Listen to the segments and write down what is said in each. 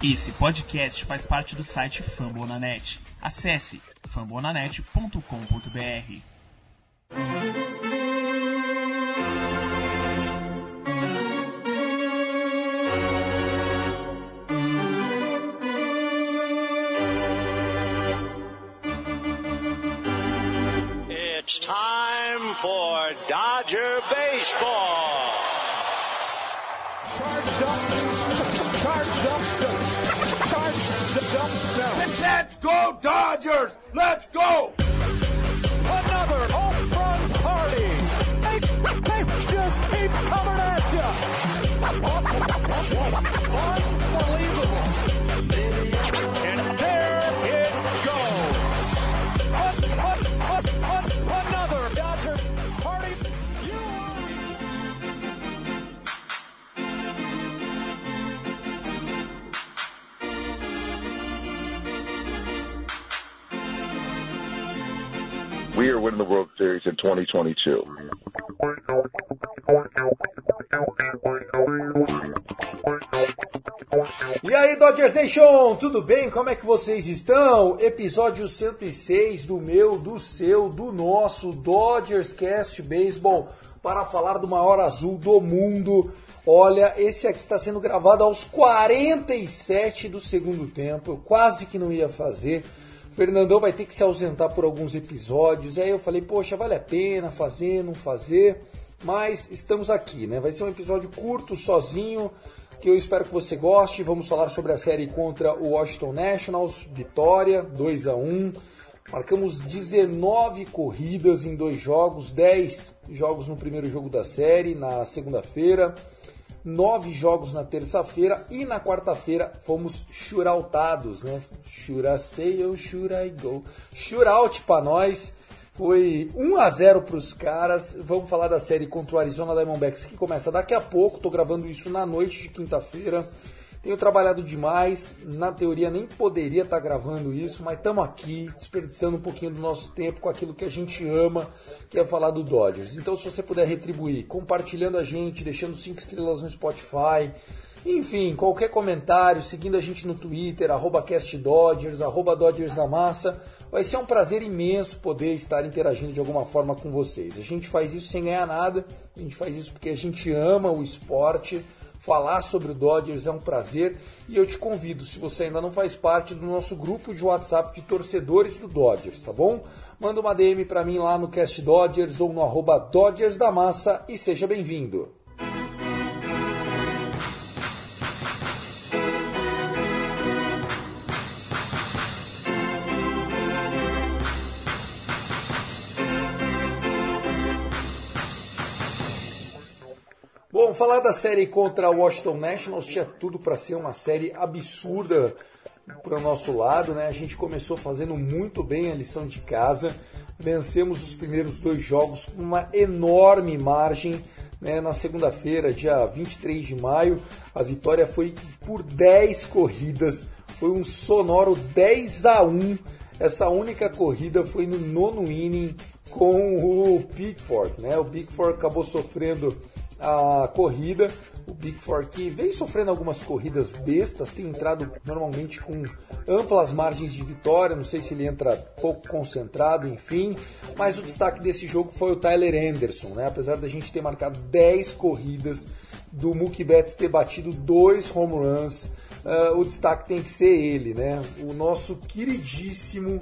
Esse podcast faz parte do site Fambonanet. Acesse fambonanet.com.br. It's time for Dodger Baseball. Go, Dodgers! Let's go! Another home run party. They, they just keep coming at you. We are winning the World Series in 2022. E aí, Dodgers Nation, tudo bem? Como é que vocês estão? Episódio 106 do meu, do seu, do nosso Dodgers Cast Baseball para falar do maior azul do mundo. Olha, esse aqui está sendo gravado aos 47 do segundo tempo. Eu quase que não ia fazer. Fernandão vai ter que se ausentar por alguns episódios. Aí eu falei, poxa, vale a pena fazer, não fazer. Mas estamos aqui, né? Vai ser um episódio curto, sozinho, que eu espero que você goste. Vamos falar sobre a série contra o Washington Nationals, vitória, 2 a 1 Marcamos 19 corridas em dois jogos, 10 jogos no primeiro jogo da série, na segunda-feira, 9 jogos na terça-feira e na quarta-feira fomos shootados, né? Should I stay or should I go? Shootout para nós. Foi 1 a 0 para os caras. Vamos falar da série contra o Arizona Diamondbacks que começa daqui a pouco. Tô gravando isso na noite de quinta-feira. Tenho trabalhado demais. Na teoria nem poderia estar gravando isso, mas estamos aqui desperdiçando um pouquinho do nosso tempo com aquilo que a gente ama, que é falar do Dodgers. Então, se você puder retribuir, compartilhando a gente, deixando cinco estrelas no Spotify, enfim, qualquer comentário, seguindo a gente no Twitter, arroba CastDodgers, arroba Dodgers na Massa. Vai ser um prazer imenso poder estar interagindo de alguma forma com vocês. A gente faz isso sem ganhar nada, a gente faz isso porque a gente ama o esporte. Falar sobre o Dodgers é um prazer e eu te convido, se você ainda não faz parte do nosso grupo de WhatsApp de torcedores do Dodgers, tá bom? Manda uma DM para mim lá no Cast Dodgers ou no arroba Dodgers da Massa e seja bem-vindo. Falar da série contra o Washington Nationals tinha tudo para ser uma série absurda para o nosso lado, né? A gente começou fazendo muito bem a lição de casa, vencemos os primeiros dois jogos com uma enorme margem. Né? Na segunda-feira, dia 23 de maio, a vitória foi por 10 corridas, foi um sonoro 10 a 1. Essa única corrida foi no nono inning com o Pickford, né? O Pickford acabou sofrendo a corrida. O Big Four que vem sofrendo algumas corridas bestas, tem entrado normalmente com amplas margens de vitória. Não sei se ele entra pouco concentrado, enfim. Mas o destaque desse jogo foi o Tyler Anderson, né? Apesar da gente ter marcado 10 corridas, do Mookie Betts ter batido dois home runs, uh, o destaque tem que ser ele, né? O nosso queridíssimo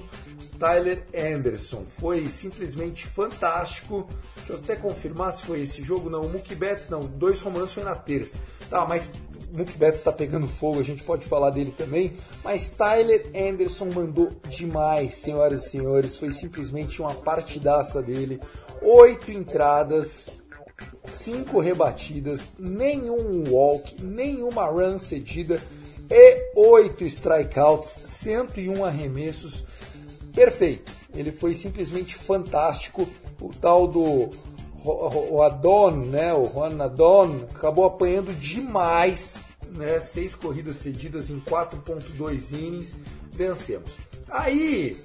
Tyler Anderson. Foi simplesmente fantástico. Deixa eu até confirmar se foi esse jogo. Não, o Mookie Betts não. Dois runs foi na terça. Tá, mas o Mookie Betts está pegando fogo, a gente pode falar dele também. Mas Tyler Anderson mandou demais, senhoras e senhores. Foi simplesmente uma partidaça dele. Oito entradas, cinco rebatidas, nenhum walk, nenhuma run cedida e oito strikeouts, 101 arremessos. Perfeito. Ele foi simplesmente fantástico. O tal do o Adon, né, o Juan Adon, acabou apanhando demais, né, seis corridas cedidas em 4.2 innings, vencemos. Aí,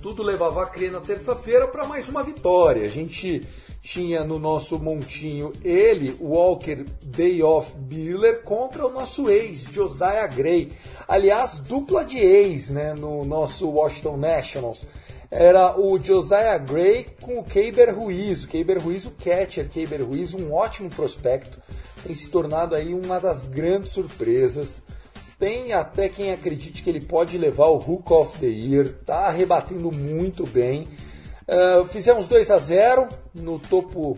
tudo levava a crer na terça-feira para mais uma vitória. A gente tinha no nosso montinho ele, Walker Day Off Biller, contra o nosso ex, Josiah Gray. Aliás, dupla de ex né, no nosso Washington Nationals. Era o Josiah Gray com o Keiber Ruiz. O Keiber Ruiz, o catcher Keiber Ruiz, um ótimo prospecto. Tem se tornado aí uma das grandes surpresas. Tem até quem acredite que ele pode levar o Hook of the Year. Tá rebatendo muito bem. Uh, fizemos 2 a 0 no topo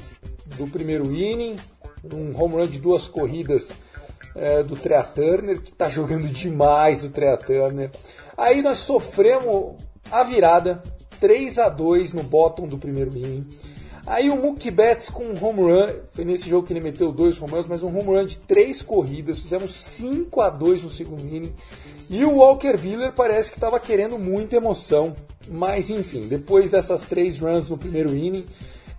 do primeiro inning, um home run de duas corridas uh, do Trea Turner, que está jogando demais o Trea Turner. Aí nós sofremos a virada, 3 a 2 no bottom do primeiro inning. Aí o Mookie Betts com um home run, foi nesse jogo que ele meteu dois home runs, mas um home run de três corridas, fizemos 5 a 2 no segundo inning. E o Walker Buehler parece que estava querendo muita emoção, mas enfim, depois dessas três runs no primeiro inning,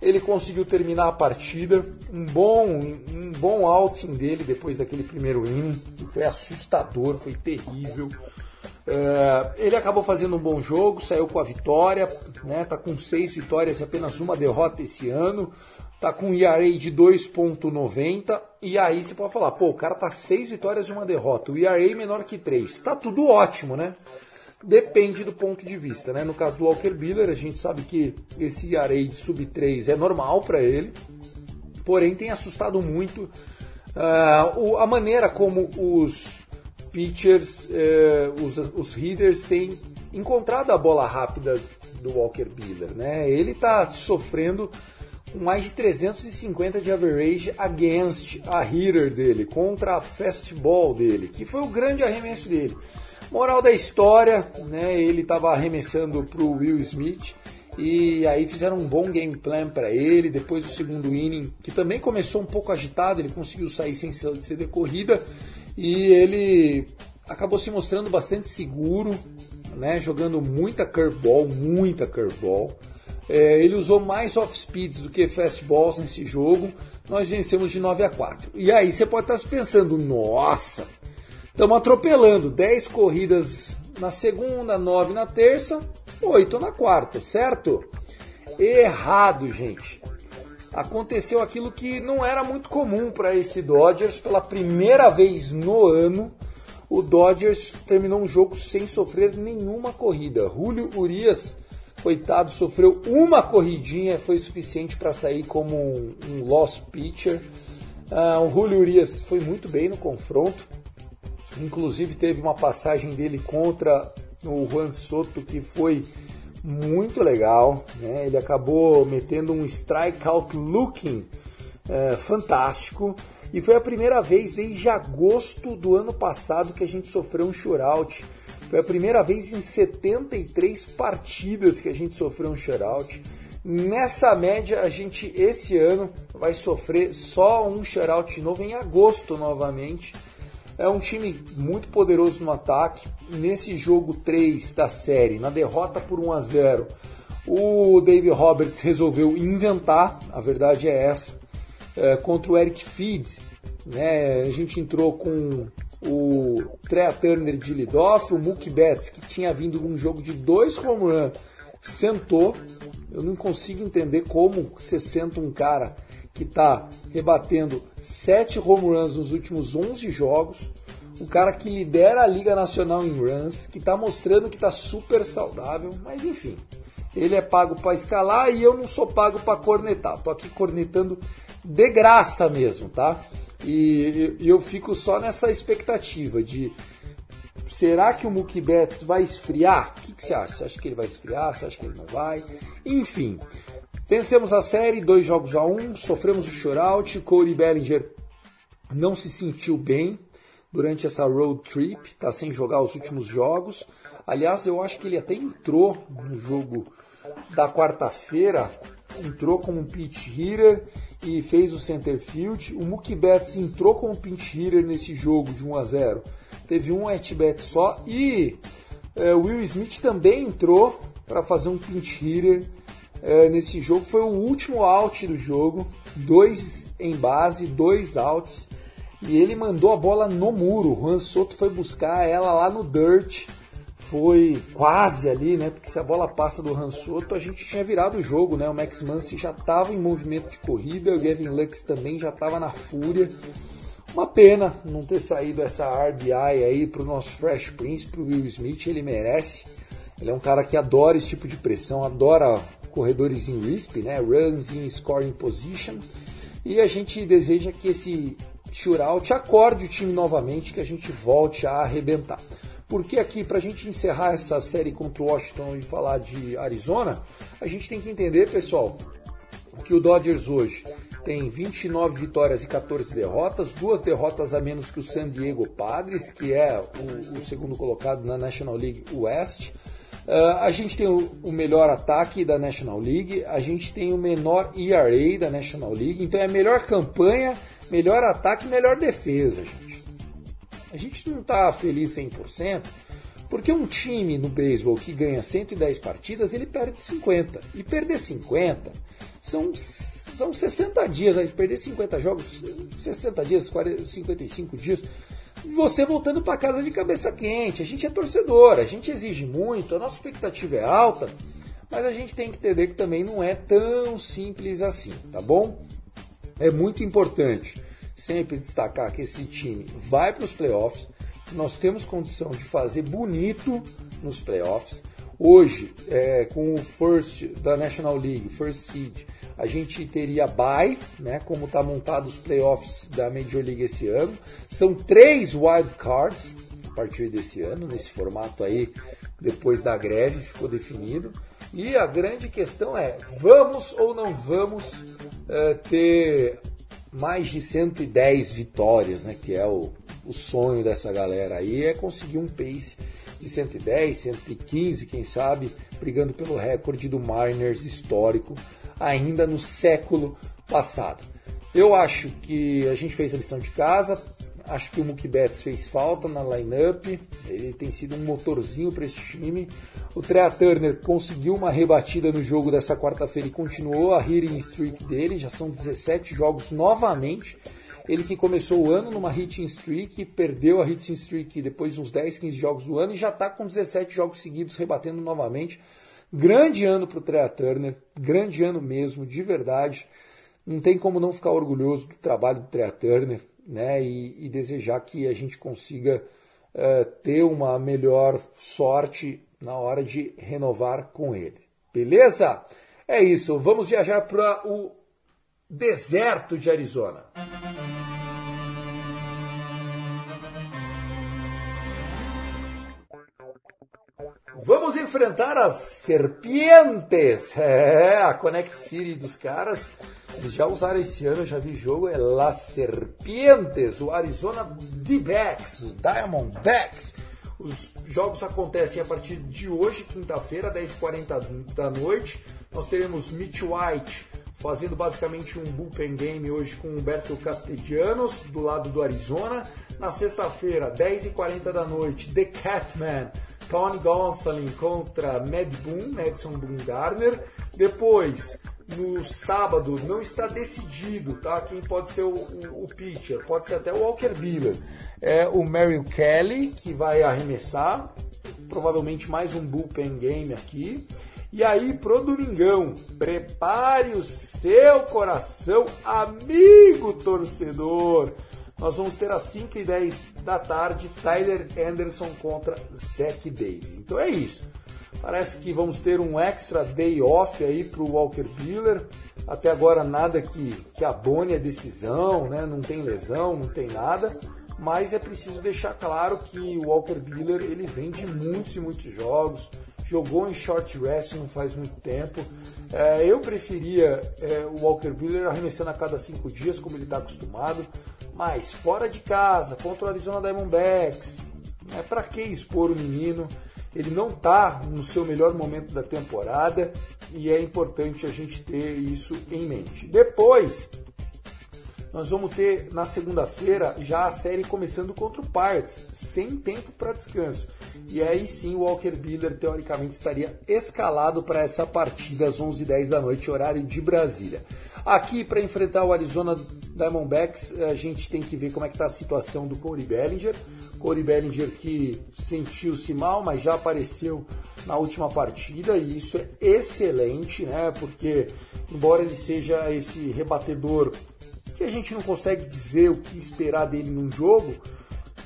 ele conseguiu terminar a partida. Um bom, um bom outing dele depois daquele primeiro inning, que foi assustador, foi terrível. Uh, ele acabou fazendo um bom jogo, saiu com a vitória, né? Tá com seis vitórias e apenas uma derrota esse ano. Tá com um ERA de 2.90 e aí você pode falar, pô, o cara tá seis vitórias e uma derrota, o ERA menor que 3. Tá tudo ótimo, né? Depende do ponto de vista, né? No caso do Walker Buehler, a gente sabe que esse ERA de sub 3 é normal para ele, porém tem assustado muito uh, a maneira como os pitchers, eh, os, os hitters têm encontrado a bola rápida do Walker Buehler, né? Ele está sofrendo com mais de 350 de average against a hitter dele, contra a fastball dele, que foi o grande arremesso dele. Moral da história, né? Ele estava arremessando para o Will Smith e aí fizeram um bom game plan para ele. Depois do segundo inning, que também começou um pouco agitado, ele conseguiu sair sem ser decorrida e ele acabou se mostrando bastante seguro, né, jogando muita curveball, muita curveball. É, ele usou mais off-speeds do que fastballs nesse jogo. Nós vencemos de 9 a 4. E aí você pode estar se pensando, nossa, estamos atropelando 10 corridas na segunda, 9 na terça, 8 na quarta, certo? Errado, gente aconteceu aquilo que não era muito comum para esse Dodgers. Pela primeira vez no ano, o Dodgers terminou um jogo sem sofrer nenhuma corrida. Julio Urias, coitado, sofreu uma corridinha, foi suficiente para sair como um, um lost pitcher. Uh, o Julio Urias foi muito bem no confronto. Inclusive teve uma passagem dele contra o Juan Soto que foi muito legal. Né? Ele acabou metendo um strikeout looking é, fantástico. E foi a primeira vez desde agosto do ano passado que a gente sofreu um shutout. Foi a primeira vez em 73 partidas que a gente sofreu um shutout. Nessa média, a gente esse ano vai sofrer só um shutout novo em agosto novamente. É um time muito poderoso no ataque. Nesse jogo 3 da série, na derrota por 1 a 0, o David Roberts resolveu inventar, a verdade é essa, é, contra o Eric Feed. Né? A gente entrou com o Trea Turner de leadoff, o Mookie Betts, que tinha vindo um jogo de dois home run, sentou. Eu não consigo entender como você senta um cara que está rebatendo 7 home runs nos últimos 11 jogos, o cara que lidera a Liga Nacional em runs, que está mostrando que está super saudável, mas enfim, ele é pago para escalar e eu não sou pago para cornetar. Tô aqui cornetando de graça mesmo, tá? E, e eu fico só nessa expectativa de será que o Mookie Betts vai esfriar? O que, que você acha? Você acha que ele vai esfriar? Você acha que ele não vai? Enfim, Vencemos a série, dois jogos a um, sofremos o shutout, Corey Bellinger não se sentiu bem durante essa road trip, está sem jogar os últimos jogos. Aliás, eu acho que ele até entrou no jogo da quarta-feira, entrou como um pinch hitter e fez o center field. O Mookie Betts entrou como pinch hitter nesse jogo de 1 a 0. Teve um at-bat só e é, Will Smith também entrou para fazer um pinch hitter é, nesse jogo foi o último out do jogo, dois em base, dois outs, e ele mandou a bola no muro. O Juan Soto foi buscar ela lá no dirt, foi quase ali, né? Porque se a bola passa do Han Soto, a gente tinha virado o jogo, né? O Max Muncy já estava em movimento de corrida, o Gavin Lux também já estava na fúria. Uma pena não ter saído essa RBI aí pro nosso Fresh Prince, pro Will Smith, ele merece. Ele é um cara que adora esse tipo de pressão, adora corredores em RISP, né? Runs in scoring position. E a gente deseja que esse shootout acorde o time novamente, que a gente volte a arrebentar. Porque aqui, para a gente encerrar essa série contra o Washington e falar de Arizona, a gente tem que entender, pessoal, que o Dodgers hoje tem 29 vitórias e 14 derrotas, duas derrotas a menos que o San Diego Padres, que é o, o segundo colocado na National League West. Uh, a gente tem o, o, melhor ataque da National League, a gente tem o menor ERA da National League, então é melhor campanha, melhor ataque, melhor defesa, gente. A gente não está feliz 100%, porque um time no beisebol que ganha 110 partidas, ele perde 50. E perder 50 são, são 60 dias. Perder 50 jogos, 60 dias, 40, 55 dias, você voltando para casa de cabeça quente. A gente é torcedor, a gente exige muito, a nossa expectativa é alta, mas a gente tem que entender que também não é tão simples assim, tá bom? É muito importante sempre destacar que esse time vai para os playoffs. Nós temos condição de fazer bonito nos playoffs. Hoje, é, com o first da National League, first seed, a gente teria bye, né? Como está montado os playoffs da Major League esse ano. São três wild cards a partir desse ano, nesse formato aí, depois da greve, ficou definido. E a grande questão é: vamos ou não vamos uh, ter mais de 110 vitórias, né, que é o, o sonho dessa galera aí, é conseguir um pace de 110, 115, quem sabe, brigando pelo recorde do Mariners histórico ainda no século passado. Eu acho que a gente fez a lição de casa, acho que o Mookie Betts fez falta na lineup, ele tem sido um motorzinho para esse time. O Trea Turner conseguiu uma rebatida no jogo dessa quarta-feira e continuou a hitting streak dele, já são 17 jogos novamente. Ele que começou o ano numa hitting streak, perdeu a hitting streak depois de uns 10, 15 jogos do ano e já está com 17 jogos seguidos rebatendo novamente. Grande ano para o Trea Turner, grande ano mesmo, de verdade. Não tem como não ficar orgulhoso do trabalho do Trea Turner né? e, e desejar que a gente consiga uh, ter uma melhor sorte na hora de renovar com ele. Beleza? É isso, vamos viajar para o deserto de Arizona. Vamos enfrentar as serpientes. É, a Connect City dos caras. Já usaram esse ano, eu já vi jogo, é Las Serpientes, o Arizona D-Backs, o Diamondbacks. Os jogos acontecem a partir de hoje, quinta-feira, 10h40 da noite. Nós teremos Mitch White fazendo basicamente um bullpen game hoje com Humberto Castellanos, do lado do Arizona. Na sexta-feira, 10h40 da noite, The Catman, Tony Gonsolin contra Mad Boom, Madison Boom Garner. Depois, no sábado, não está decidido tá? quem pode ser o, o, o pitcher. Pode ser até o Walker Buehler. É o Merrill Kelly, que vai arremessar. Provavelmente mais um bullpen game aqui. E aí, pro domingão, prepare o seu coração, amigo torcedor. Nós vamos ter às 5 e 10 da tarde Tyler Anderson contra Zach Davis. Então é isso. Parece que vamos ter um extra day off aí para o Walker Buehler. Até agora nada que, que abone a decisão, né? não tem lesão, não tem nada. Mas é preciso deixar claro que o Walker Buehler ele vem de muitos e muitos jogos, jogou em short rest não faz muito tempo. É, eu preferia é, o Walker Buehler arremessando a cada cinco dias, como ele está acostumado. Mas fora de casa, contra o Arizona Diamondbacks, é para que expor o menino? Ele não está no seu melhor momento da temporada e é importante a gente ter isso em mente. Depois, nós vamos ter na segunda-feira já a série começando contra o Pirates, sem tempo para descanso. E aí sim o Walker Buehler teoricamente estaria escalado para essa partida às 11h10 da noite, horário de Brasília. Aqui para enfrentar o Arizona Diamondbacks, a gente tem que ver como é que está a situação do Corey Bellinger, Corey Bellinger que sentiu-se mal, mas já apareceu na última partida e isso é excelente, né? Porque embora ele seja esse rebatedor que a gente não consegue dizer o que esperar dele num jogo,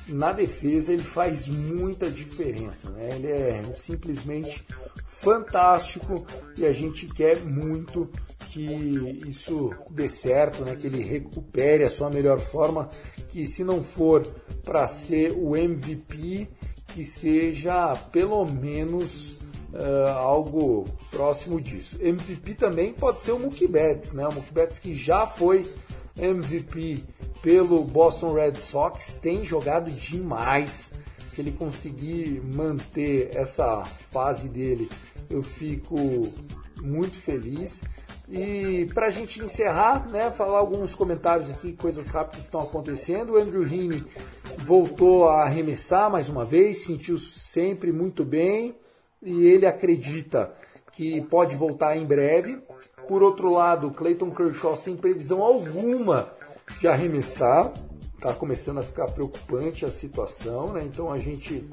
na defesa ele faz muita diferença, né? Ele é simplesmente fantástico e a gente quer muito que isso dê certo, né? Que ele recupere a sua melhor forma, que se não for para ser o MVP, que seja pelo menos uh, algo próximo disso. MVP também pode ser o Mookie Betts, né? O Mookie Betts que já foi MVP pelo Boston Red Sox, tem jogado demais. Se ele conseguir manter essa fase dele, eu fico muito feliz. E para a gente encerrar, né, falar alguns comentários aqui, coisas rápidas que estão acontecendo. O Andrew Heaney voltou a arremessar mais uma vez, sentiu sempre muito bem e ele acredita que pode voltar em breve. Por outro lado, Clayton Kershaw sem previsão alguma de arremessar, está começando a ficar preocupante a situação, né? Então a gente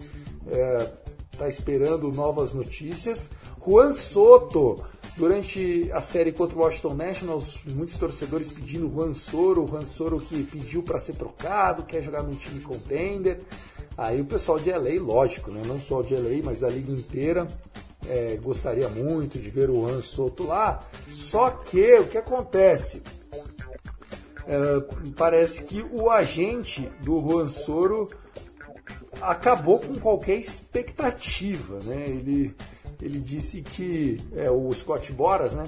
está é, esperando novas notícias. Juan Soto, durante a série contra o Washington Nationals, muitos torcedores pedindo Juan Soro, Juan Soro que pediu para ser trocado, quer jogar no time contender. Aí o pessoal de LA, lógico, né? não só de LA, mas da liga inteira, é, gostaria muito de ver o Han Soto lá. Só que o que acontece? É, parece que o agente do Juan Soro acabou com qualquer expectativa, né? Ele, ele disse que é, o Scott Boras, né?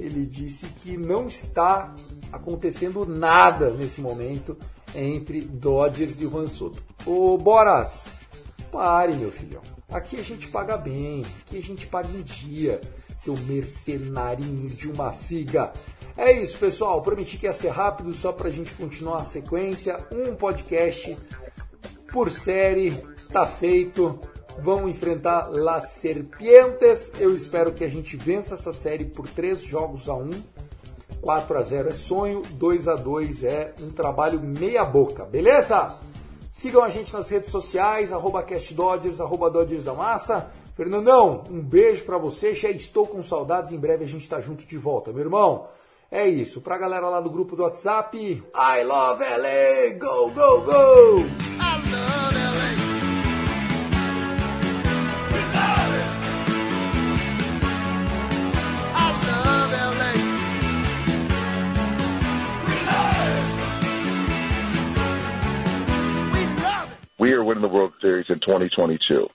Ele disse que não está acontecendo nada nesse momento entre Dodgers e Juan Soto. Ô Boras, pare meu filhão. Aqui a gente paga bem, aqui a gente paga em dia, seu mercenarinho de uma figa. É isso, pessoal. Prometi que ia ser rápido só para a gente continuar a sequência. Um podcast por série, tá feito. Vão enfrentar Las Serpientes. Eu espero que a gente vença essa série por três jogos a um 4 a 0 é sonho, 2 a 2 é um trabalho meia boca, beleza? Sigam a gente nas redes sociais, arroba CastDodgers, arroba Dodgers da Massa. Fernandão, um beijo para você, já estou com saudades, em breve a gente tá junto de volta, meu irmão. É isso, pra galera lá do grupo do WhatsApp, I love LA, go, go, go! The World Series in 2022.